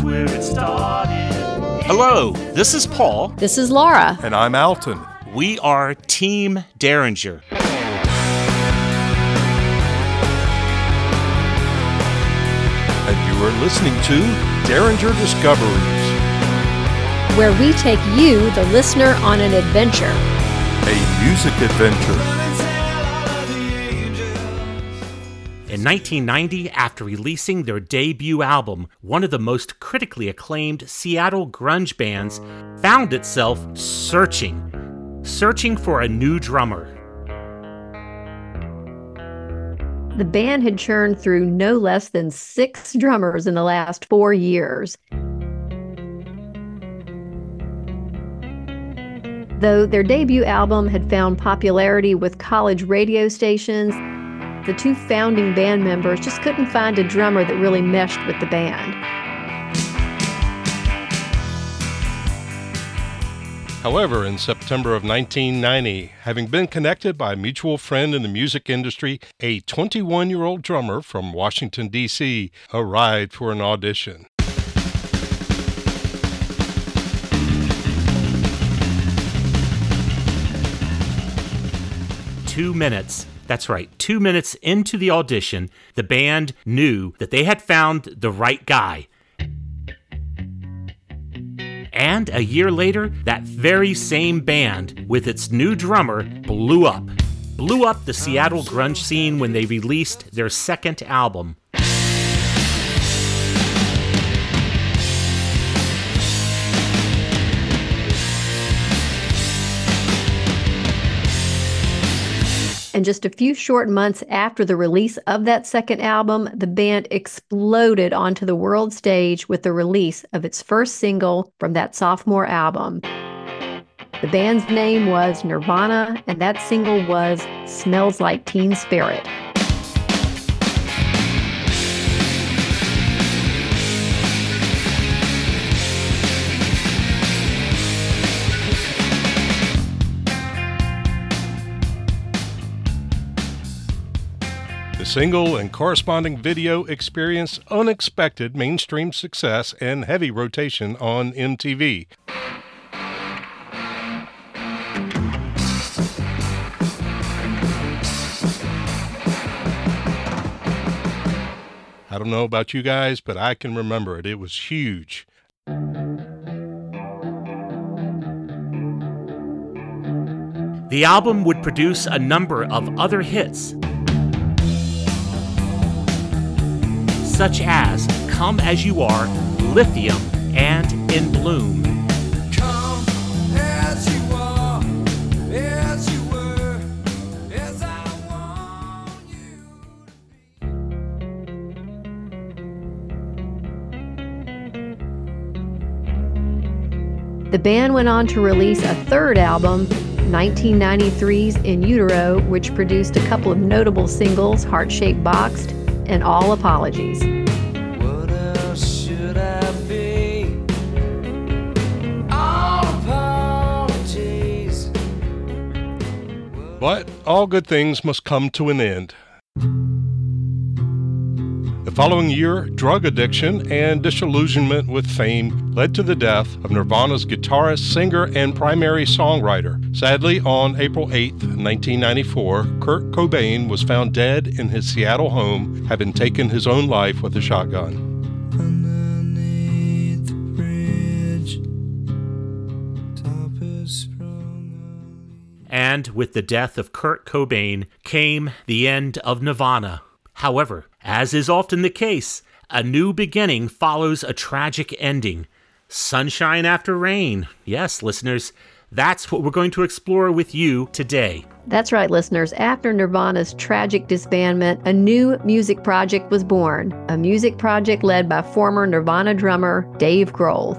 that's where it started. Hello, this is Paul. This is Laura. And I'm Alton. We are Team Derringer. And you are listening to Derringer Discoveries, where we take you, the listener, on an adventure. a music adventure. In 1990, after releasing their debut album, one of the most critically acclaimed Seattle grunge bands found itself searching, searching for a new drummer. The band had churned through no less than six drummers in the last four years. Though their debut album had found popularity with college radio stations, the two founding band members just couldn't find a drummer that really meshed with the band. However, in September of 1990, having been connected by a mutual friend in the music industry, a 21 year old drummer from Washington, D.C., arrived for an audition. Two minutes. That's right, two minutes into the audition, the band knew that they had found the right guy. And a year later, that very same band, with its new drummer, blew up. Blew up the Seattle grunge scene when they released their second album. And just a few short months after the release of that second album, the band exploded onto the world stage with the release of its first single from that sophomore album. The band's name was Nirvana, and that single was Smells Like Teen Spirit. Single and corresponding video experienced unexpected mainstream success and heavy rotation on MTV. I don't know about you guys, but I can remember it. It was huge. The album would produce a number of other hits, such as Come As You Are, Lithium, and In Bloom. As you are, as you were, as I want you. The band went on to release a third album, 1993's In Utero, which produced a couple of notable singles, Heart Shaped Boxed and All Apologies. What else should I be? All apologies. But all good things must come to an end. The following year, drug addiction and disillusionment with fame led to the death of Nirvana's guitarist, singer, and primary songwriter. Sadly, on April 8, 1994, Kurt Cobain was found dead in his Seattle home, having taken his own life with a shotgun. Underneath the bridge, top is sprung. And with the death of Kurt Cobain came the end of Nirvana. However, as is often the case, a new beginning follows a tragic ending. Sunshine after rain. Yes, listeners, that's what we're going to explore with you today. That's right, listeners. After Nirvana's tragic disbandment, a new music project was born. A music project led by former Nirvana drummer Dave Grohl.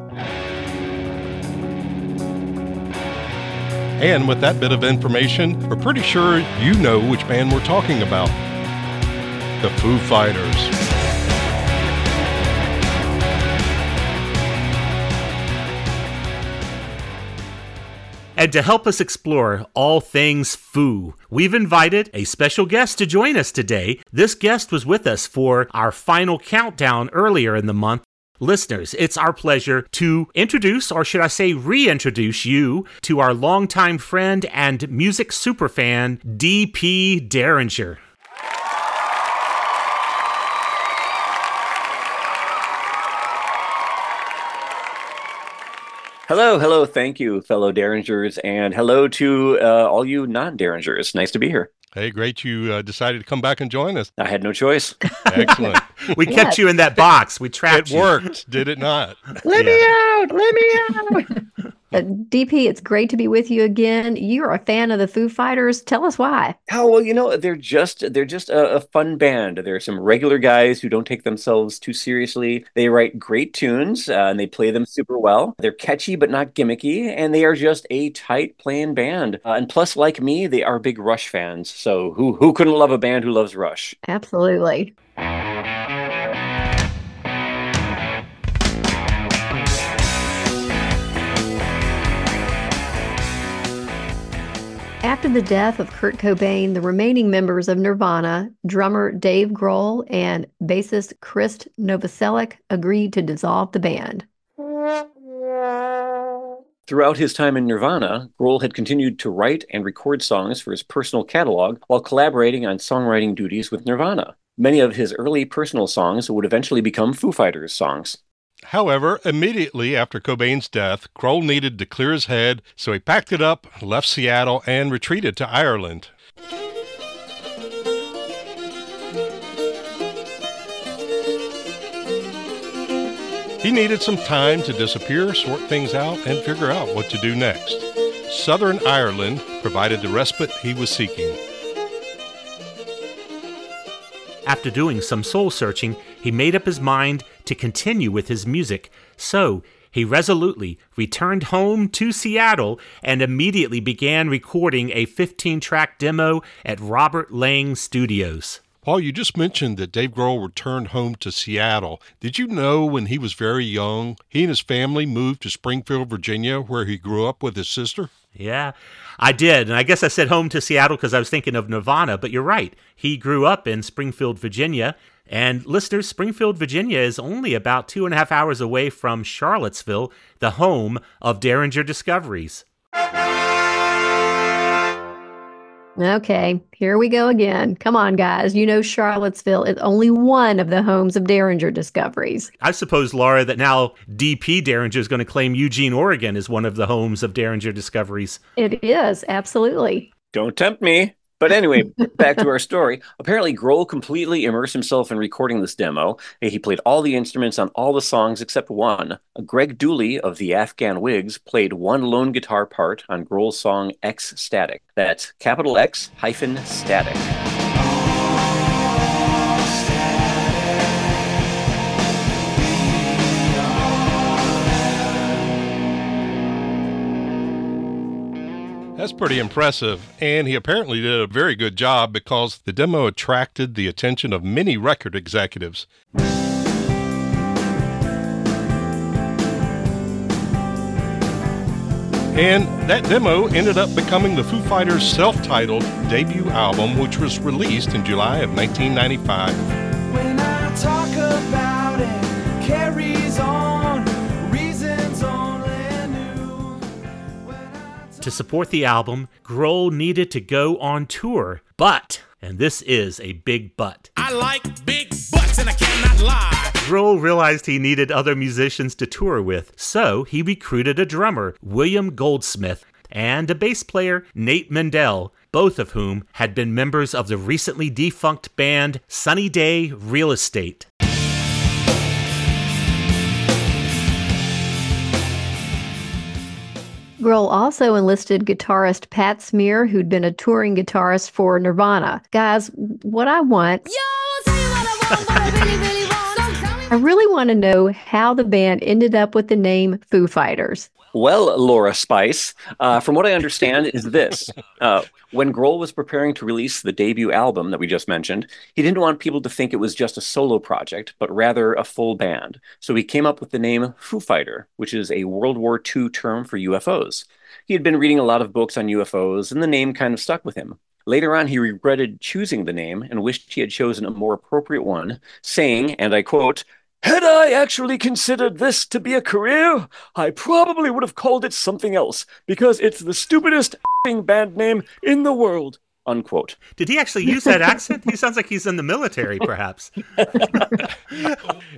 And with that bit of information, we're pretty sure you know which band we're talking about the Foo Fighters. And to help us explore all things Foo, we've invited a special guest to join us today. This guest was with us for our final countdown earlier in the month. Listeners, it's our pleasure to introduce, or should I say, reintroduce you to our longtime friend and music superfan, D.P. Derringer. Hello, hello. Thank you, fellow Derringers, and hello to uh, all you non Derringers. Nice to be here. Hey, great you uh, decided to come back and join us. I had no choice. Excellent. We kept you in that box. We trapped it you. It worked, did it not? Let me out! Let me out! Uh, DP, it's great to be with you again. You're a fan of the Foo Fighters. Tell us why. Oh well, you know they're just they're just a, a fun band. There are some regular guys who don't take themselves too seriously. They write great tunes uh, and they play them super well. They're catchy but not gimmicky, and they are just a tight playing band. Uh, and plus, like me, they are big Rush fans. So who who couldn't love a band who loves Rush? Absolutely. After the death of Kurt Cobain, the remaining members of Nirvana, drummer Dave Grohl and bassist Chris Novoselic, agreed to dissolve the band. Throughout his time in Nirvana, Grohl had continued to write and record songs for his personal catalog while collaborating on songwriting duties with Nirvana. Many of his early personal songs would eventually become Foo Fighters songs. However, immediately after Cobain's death, Grohl needed to clear his head, so he packed it up, left Seattle, and retreated to Ireland. He needed some time to disappear, sort things out, and figure out what to do next. Southern Ireland provided the respite he was seeking. After doing some soul searching, he made up his mind to continue with his music. So, he resolutely returned home to Seattle and immediately began recording a 15 track demo at Robert Lang Studios. Paul, you just mentioned that Dave Grohl returned home to Seattle. Did you know when he was very young, he and his family moved to Springfield, Virginia, where he grew up with his sister? Yeah, I did. And I guess I said home to Seattle because I was thinking of Nirvana, but you're right. He grew up in Springfield, Virginia. And listeners, Springfield, Virginia is only about two and a half hours away from Charlottesville, the home of Derringer Discoveries. Okay, here we go again. Come on, guys. You know Charlottesville is only one of the homes of Derringer Discoveries. I suppose, Laura, that now DP Derringer is going to claim Eugene, Oregon is one of the homes of Derringer Discoveries. It is, absolutely. Don't tempt me. But anyway, back to our story. Apparently, Grohl completely immersed himself in recording this demo. He played all the instruments on all the songs except one. Greg Dulli of the Afghan Whigs played one lone guitar part on Grohl's song X Static. That's capital X hyphen static. That's pretty impressive, and he apparently did a very good job because the demo attracted the attention of many record executives. And that demo ended up becoming the Foo Fighters' self titled debut album, which was released in July of 1995. To support the album, Grohl needed to go on tour, but, and this is a big but, I like big butts and I cannot lie. Grohl realized he needed other musicians to tour with, so he recruited a drummer, William Goldsmith, and a bass player, Nate Mendel, both of whom had been members of the recently defunct band Sunny Day Real Estate. Grohl also enlisted guitarist Pat Smear, who'd been a touring guitarist for Nirvana. Guys, what I want, Yo, what I want, I really, really want. So I really want to know how the band ended up with the name Foo Fighters. Well, Laura Spice, uh, from what I understand, is this. Uh, when Grohl was preparing to release the debut album that we just mentioned, he didn't want people to think it was just a solo project, but rather a full band. So he came up with the name Foo Fighter, which is a World War II term for UFOs. He had been reading a lot of books on UFOs, and the name kind of stuck with him. Later on, he regretted choosing the name and wished he had chosen a more appropriate one, saying, and I quote, Had I actually considered this to be a career, I probably would have called it something else because it's the stupidest band name in the world. Unquote. Did he actually use that accent? He sounds like he's in the military, perhaps.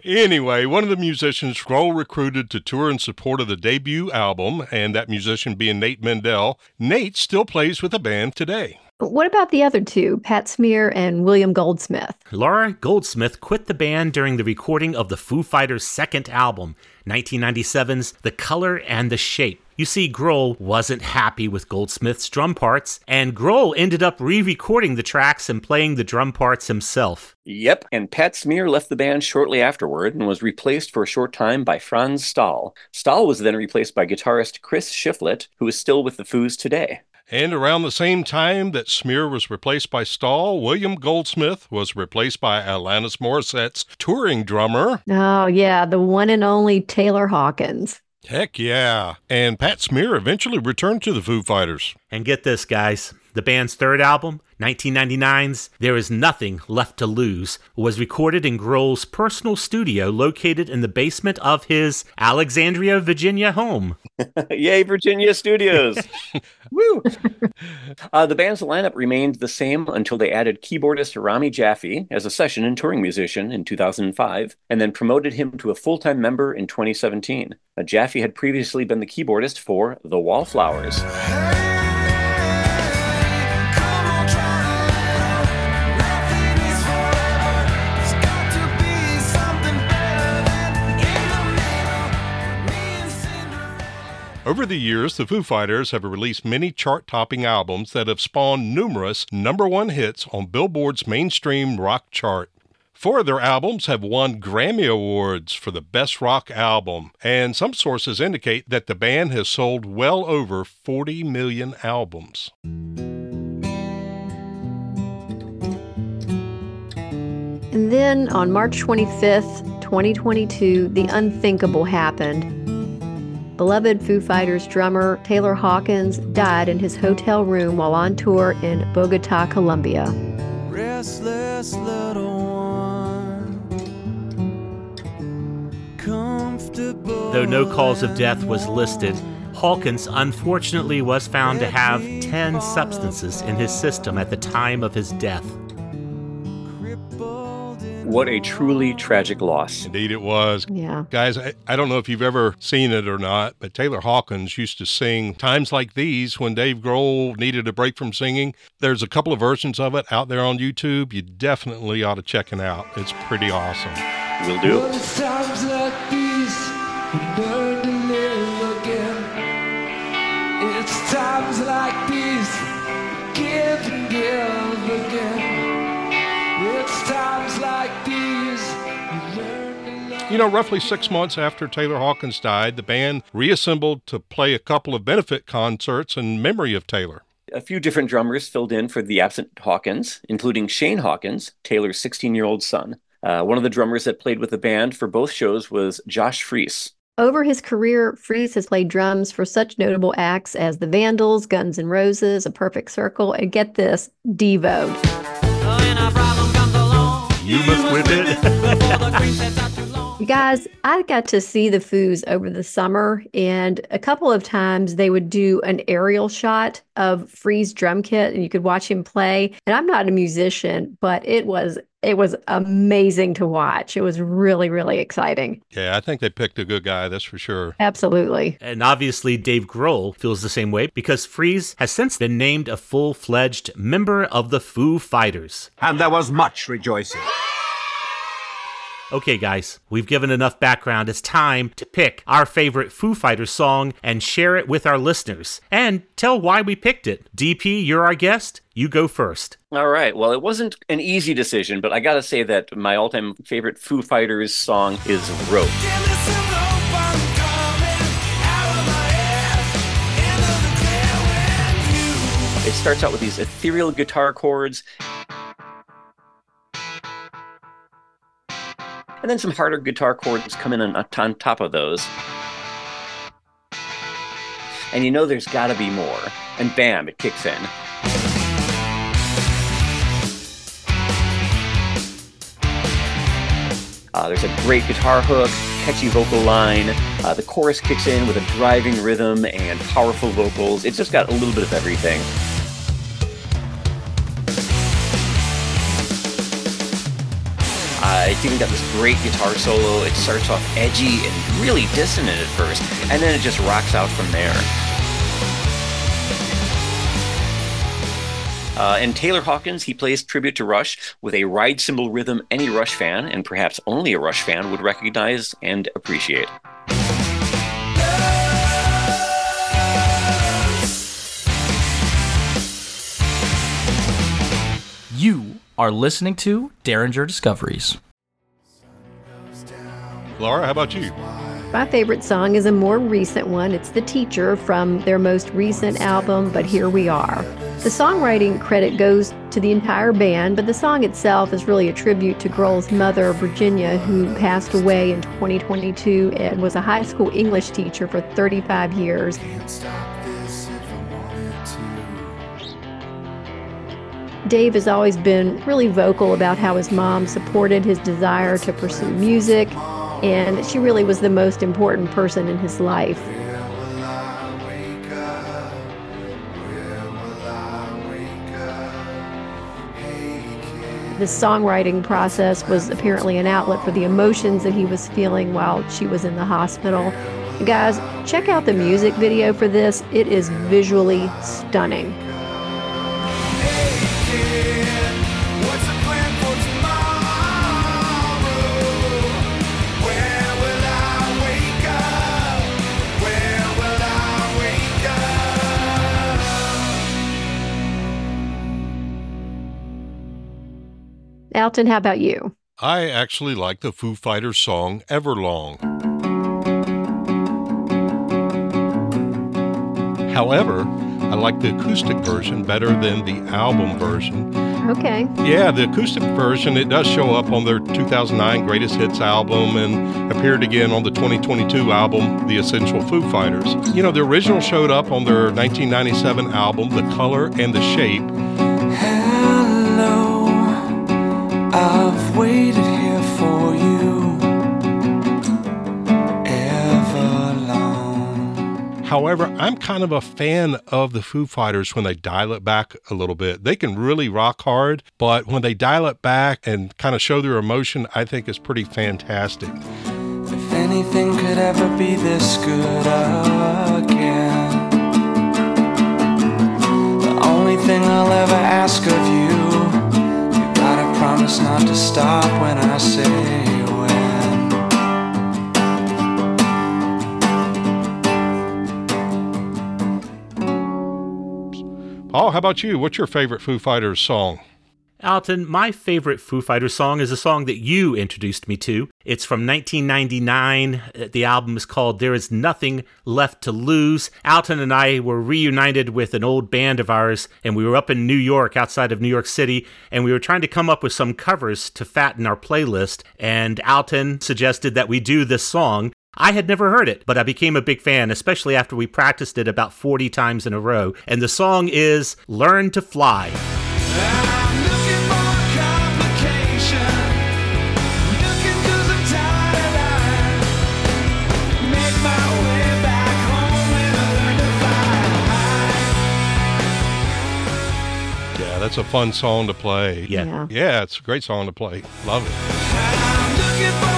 Anyway, one of the musicians Grohl recruited to tour in support of the debut album, and that musician being Nate Mendel, Nate still plays with the band today. What about the other two, Pat Smear and William Goldsmith? Laura Goldsmith quit the band during the recording of the Foo Fighters' second album, 1997's The Color and the Shape. You see, Grohl wasn't happy with Goldsmith's drum parts, and Grohl ended up re recording the tracks and playing the drum parts himself. Yep, and Pat Smear left the band shortly afterward and was replaced for a short time by Franz Stahl. Stahl was then replaced by guitarist Chris Shiflett, who is still with the Foos today. And around the same time that Smear was replaced by Stahl, William Goldsmith was replaced by Alanis Morissette's touring drummer. Oh, yeah, the one and only Taylor Hawkins. Heck yeah. And Pat Smear eventually returned to the Foo Fighters. And get this, guys the band's third album, 1999's There Is Nothing Left to Lose, was recorded in Grohl's personal studio located in the basement of his Alexandria, Virginia home. Yay, Virginia Studios! Woo! Uh, the band's lineup remained the same until they added keyboardist Rami Jaffee as a session and touring musician in 2005, and then promoted him to a full time member in 2017. Uh, Jaffee had previously been the keyboardist for The Wallflowers. Come Over the years, the Foo Fighters have released many chart topping albums that have spawned numerous number one hits on Billboard's mainstream rock chart. Four of their albums have won Grammy Awards for the Best Rock Album, and some sources indicate that the band has sold well over 40 million albums. And then on March 25th, 2022, the unthinkable happened. Beloved Foo Fighters drummer Taylor Hawkins died in his hotel room while on tour in Bogota, Colombia. Restless little one. Comfortable. Though no cause of death was listed, Hawkins unfortunately was found to have 10 substances in his system at the time of his death. Crippled in What a truly tragic loss. Indeed, it was. Yeah. Guys, I, I don't know if you've ever seen it or not, but Taylor Hawkins used to sing times like these when Dave Grohl needed a break from singing. There's a couple of versions of it out there on YouTube. You definitely ought to check it out. It's pretty awesome. Will do. You know, roughly six months after Taylor Hawkins died, the band reassembled to play a couple of benefit concerts in memory of Taylor. A few different drummers filled in for the absent Hawkins, including Shane Hawkins, Taylor's 16 year old son. Uh, one of the drummers that played with the band for both shows was Josh Freese. Over his career, Freese has played drums for such notable acts as the Vandals, Guns N' Roses, A Perfect Circle, and get this, Devo. You must whip it. You guys, I got to see the Foos over the summer, and a couple of times they would do an aerial shot of Freese drum kit, and you could watch him play. And I'm not a musician, but it was it was amazing to watch. It was really, really exciting. Yeah, I think they picked a good guy, that's for sure. Absolutely. And obviously, Dave Grohl feels the same way because Freese has since been named a full fledged member of the Foo Fighters. and there was much rejoicing. Okay, guys, we've given enough background. It's time to pick our favorite Foo Fighters song and share it with our listeners and tell why we picked it. DP, you're our guest. You go first. All right. Well, it wasn't an easy decision, but I got to say that my all time favorite Foo Fighters song is Rope. It starts out with these ethereal guitar chords. And then some harder guitar chords come in on, on top of those. And you know there's got to be more. And bam, it kicks in. Uh, there's a great guitar hook, catchy vocal line. Uh, the chorus kicks in with a driving rhythm and powerful vocals. It's just got a little bit of everything. Uh, it's even got this great guitar solo. It starts off edgy and really dissonant at first, and then it just rocks out from there. Uh, and Taylor Hawkins, he plays tribute to Rush with a ride cymbal rhythm any Rush fan, and perhaps only a Rush fan, would recognize and appreciate. You are listening to Derringer Discoveries. Laura, how about you? My favorite song is a more recent one. It's The Teacher from their most recent album, But Here We Are. The songwriting credit goes to the entire band, but the song itself is really a tribute to Grohl's mother, Virginia, who passed away in 2022 and was a high school English teacher for 35 years. Dave has always been really vocal about how his mom supported his desire to pursue music, and she really was the most important person in his life. The songwriting process was apparently an outlet for the emotions that he was feeling while she was in the hospital. Guys, check out the music video for this. It is visually stunning. Alton, how about you? I actually like the Foo Fighters song Everlong. However, I like the acoustic version better than the album version. Okay. Yeah, the acoustic version, it does show up on their 2009 Greatest Hits album and appeared again on the 2022 album, The Essential Foo Fighters. You know, the original showed up on their 1997 album, The Color and the Shape. I've waited here for you ever long. However, I'm kind of a fan of the Foo Fighters when they dial it back a little bit. They can really rock hard, but when they dial it back and kind of show their emotion, I think is pretty fantastic. If anything could ever be this good again, the only thing I'll ever ask of you, promise not to stop when I say when. Paul, how about you? What's your favorite Foo Fighters song? Alton, my favorite Foo Fighters song is a song that you introduced me to. It's from 1999. Uh, The album is called There Is Nothing Left to Lose. Alton and I were reunited with an old band of ours, and we were up in New York, outside of New York City, and we were trying to come up with some covers to fatten our playlist. And Alton suggested that we do this song. I had never heard it, but I became a big fan, especially after we practiced it about 40 times in a row. And the song is Learn to Fly. That's a fun song to play. Yeah. Yeah. Yeah, it's a great song to play. Love it.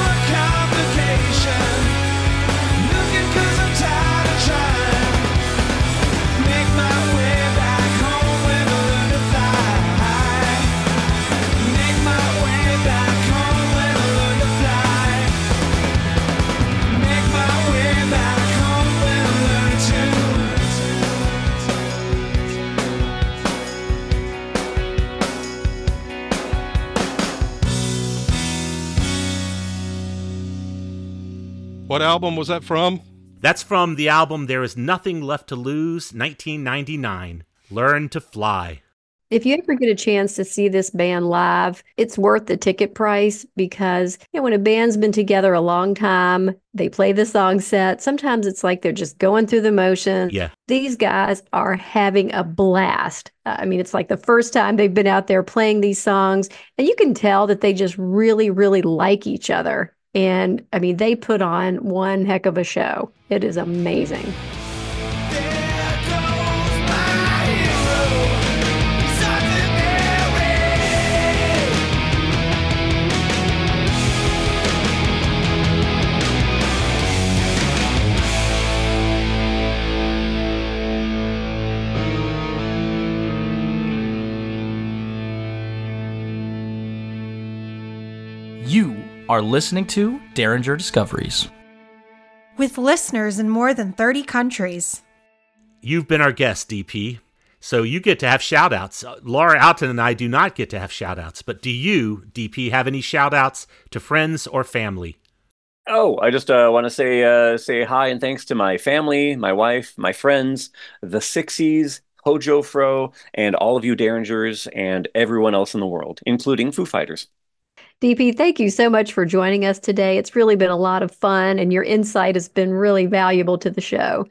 What album was that from? That's from the album There Is Nothing Left to Lose, 1999. Learn to Fly. If you ever get a chance to see this band live, it's worth the ticket price because you know when a band's been together a long time, they play the song set. Sometimes it's like they're just going through the motions. Yeah. These guys are having a blast. Uh, I mean, it's like the first time they've been out there playing these songs, and you can tell that they just really, really like each other. And I mean, they put on one heck of a show. It is amazing. Are listening to Derringer Discoveries. With listeners in more than 30 countries. You've been our guest, DP. So you get to have shout outs. Laura Alton and I do not get to have shout outs, but do you, DP, have any shout outs to friends or family? Oh, I just uh, want to say uh, say hi and thanks to my family, my wife, my friends, the Sixies, Hojo Fro, and all of you Derringers and everyone else in the world, including Foo Fighters. DP, thank you so much for joining us today. It's really been a lot of fun, and your insight has been really valuable to the show.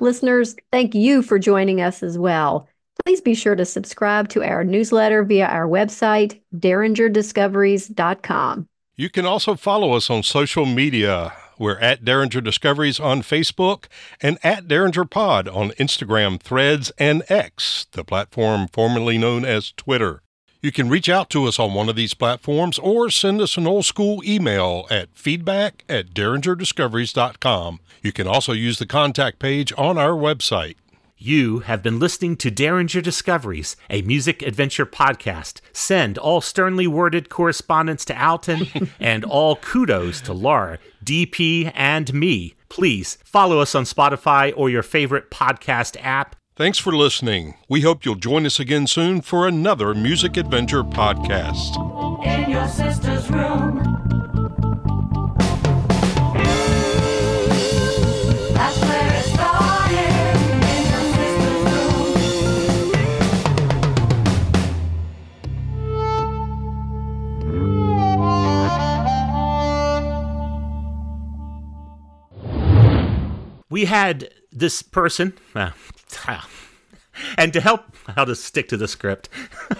Listeners, thank you for joining us as well. Please be sure to subscribe to our newsletter via our website, derringerdiscoveries.com. You can also follow us on social media. We're at Derringer Discoveries on Facebook and at Derringer Pod on Instagram, Threads, and X, the platform formerly known as Twitter. You can reach out to us on one of these platforms or send us an old school email at feedback at derringerdiscoveries.com. You can also use the contact page on our website. You have been listening to Derringer Discoveries, a music adventure podcast. Send all sternly worded correspondence to Alton and all kudos to Laura, DP, and me. Please follow us on Spotify or your favorite podcast app. Thanks for listening. We hope you'll join us again soon for another Music Adventure podcast. In your sister's room. That's where it started. In your sister's room. We had this person, uh, and to help, I'll just stick to the script.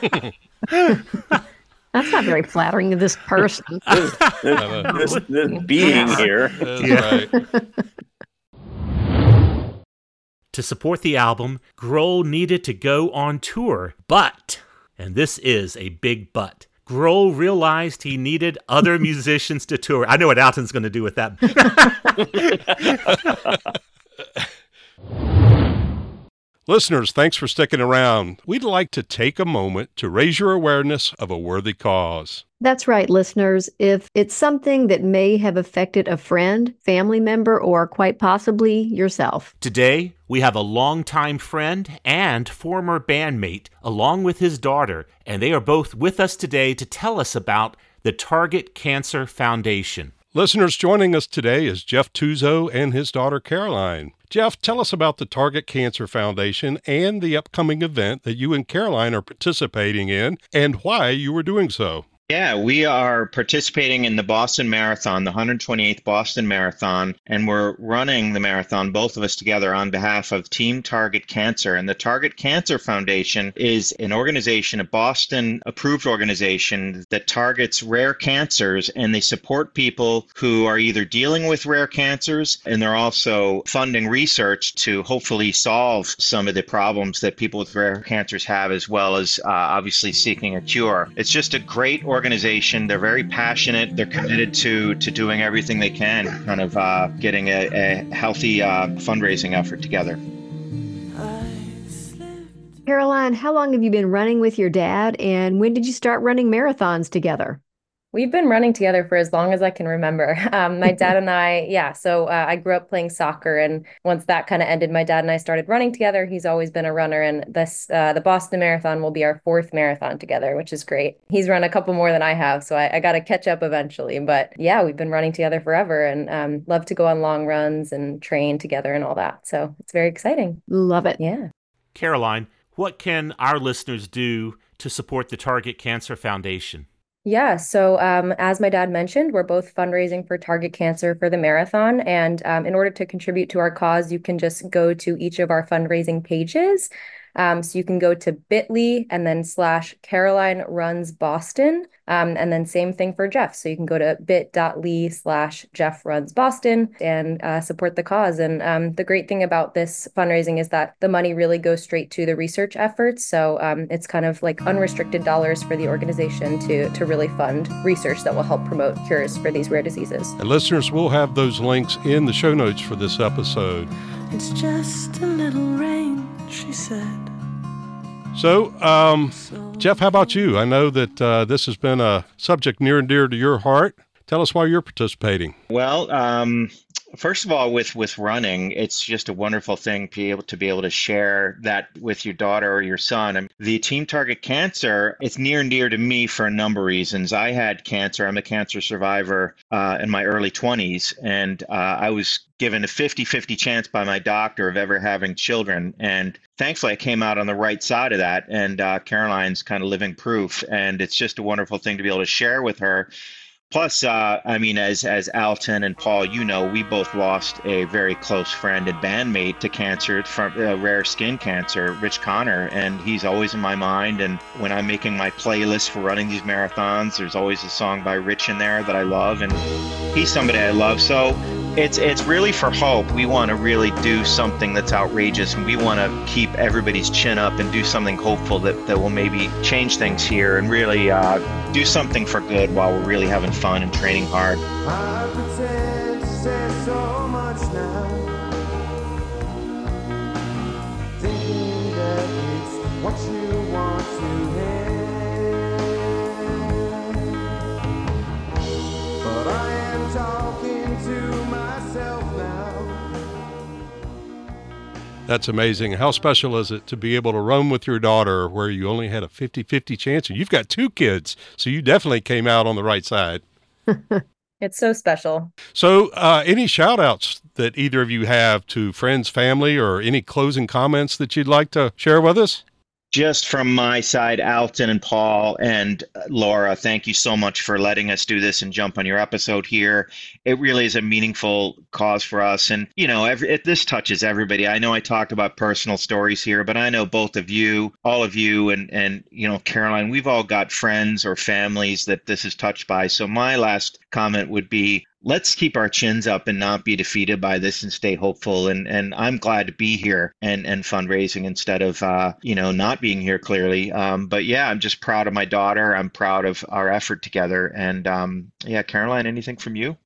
That's not very flattering to this person. This, this, this being here. That's right. To support the album, Grohl needed to go on tour, but, and this is a big but, Grohl realized he needed other musicians to tour. I know what Alton's going to do with that. Listeners, thanks for sticking around. We'd like to take a moment to raise your awareness of a worthy cause. That's right, listeners. If it's something that may have affected a friend, family member, or quite possibly yourself, Today, we have a longtime friend and former bandmate, along with his daughter, and they are both with us today to tell us about the Target Cancer Foundation. Listeners, joining us today is Jeff Touzeau and his daughter Caroline. Jeff, tell us about the Target Cancer Foundation and the upcoming event that you and Caroline are participating in and why you are doing so. Yeah, we are participating in the Boston Marathon, the 128th Boston Marathon, and we're running the marathon, both of us together, on behalf of Team Target Cancer. And the Target Cancer Foundation is an organization, a Boston approved organization that targets rare cancers, and they support people who are either dealing with rare cancers and they're also funding research to hopefully solve some of the problems that people with rare cancers have, as well as uh, obviously seeking a cure. It's just a great organization. They're very passionate. They're committed to to doing everything they can, kind of uh, getting a, a healthy uh, fundraising effort together. Caroline, how long have you been running with your dad, and when did you start running marathons together? We've been running together for as long as I can remember. Um, my dad and I, yeah, so uh, I grew up playing soccer, and once that kind of ended, my dad and I started running together. He's always been a runner, and this uh, the Boston Marathon will be our fourth marathon together, which is great. He's run a couple more than I have, so I, I got to catch up eventually. But yeah, we've been running together forever, and um, love to go on long runs and train together and all that. So it's very exciting. Love it. Yeah. Caroline, what can our listeners do to support the Target Cancer Foundation? Yeah, so um, as my dad mentioned, we're both fundraising for Target Cancer for the marathon. And um, in order to contribute to our cause, you can just go to each of our fundraising pages. Um, so you can go to bit.ly and then slash Caroline runs Boston. Um, and then same thing for Jeff. So you can go to bit.ly slash Jeff runs Boston and uh, support the cause. And um, the great thing about this fundraising is that the money really goes straight to the research efforts. So um, it's kind of like unrestricted dollars for the organization to, to really fund research that will help promote cures for these rare diseases. And listeners, we'll have those links in the show notes for this episode. It's just a little rain, she said. So, um, Jeff, how about you? I know that uh, this has been a subject near and dear to your heart. Tell us why you're participating. Well, um, first of all, with with running, it's just a wonderful thing to be able to be able to share that with your daughter or your son. And the Team Target Cancer, it's near and dear to me for a number of reasons. I had cancer. I'm a cancer survivor uh, in my early 20s, and uh, I was given a 50-50 chance by my doctor of ever having children. And thankfully, I came out on the right side of that. And uh, Caroline's kind of living proof. And it's just a wonderful thing to be able to share with her. Plus, uh, I mean, as as Alton and Paul, you know, we both lost a very close friend and bandmate to cancer from uh, rare skin cancer, Rich Connor, and he's always in my mind. And when I'm making my playlist for running these marathons, there's always a song by Rich in there that I love, and he's somebody I love. So it's it's really for hope. We want to really do something that's outrageous, and we want to keep everybody's chin up and do something hopeful that, that will maybe change things here and really uh, do something for good while we're really having fun and training hard. That's amazing. How special is it to be able to roam with your daughter where you only had a 50 50 chance? And you've got two kids, so you definitely came out on the right side. It's so special. So, uh, any shout outs that either of you have to friends, family, or any closing comments that you'd like to share with us? Just from my side, Alton and Paul and uh, Laura, thank you so much for letting us do this and jump on your episode here. It really is a meaningful cause for us. And, you know, every, it, this touches everybody. I know I talked about personal stories here, but I know both of you, all of you, and, and, you know, Caroline, we've all got friends or families that this is touched by. So my last comment would be let's keep our chins up and not be defeated by this and stay hopeful and and i'm glad to be here and and fundraising instead of uh you know not being here clearly um but yeah i'm just proud of my daughter i'm proud of our effort together and um yeah caroline anything from you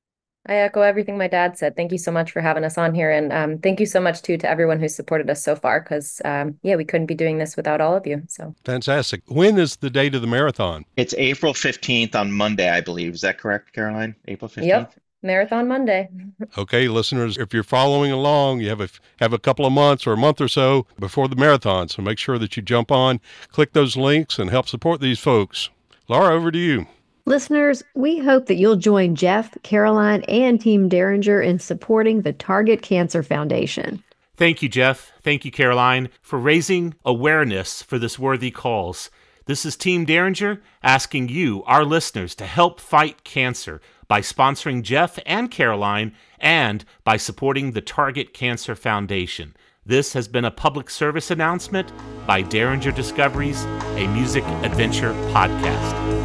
I echo everything my dad said. Thank you so much for having us on here. And um, thank you so much, too, to everyone who's supported us so far, because, um, yeah, we couldn't be doing this without all of you. So Fantastic. When is the date of the marathon? it's april 15th on monday i believe is that correct caroline april 15th Yep. Marathon Monday. Okay, listeners, if you're following along, you have a, have a couple of months or a month or so before the marathon. So make sure that you jump on, click those links, and help support these folks. Laura, over to you. Listeners, we hope that you'll join Jeff, Caroline, and Team Derringer in supporting the Target Cancer Foundation. Thank you, Jeff. Thank you, Caroline, for raising awareness for this worthy cause. This is Team Derringer asking you, our listeners, to help fight cancer by sponsoring Jeff and Caroline and by supporting the Target Cancer Foundation. This has been a public service announcement by Derringer Discoveries, a music adventure podcast.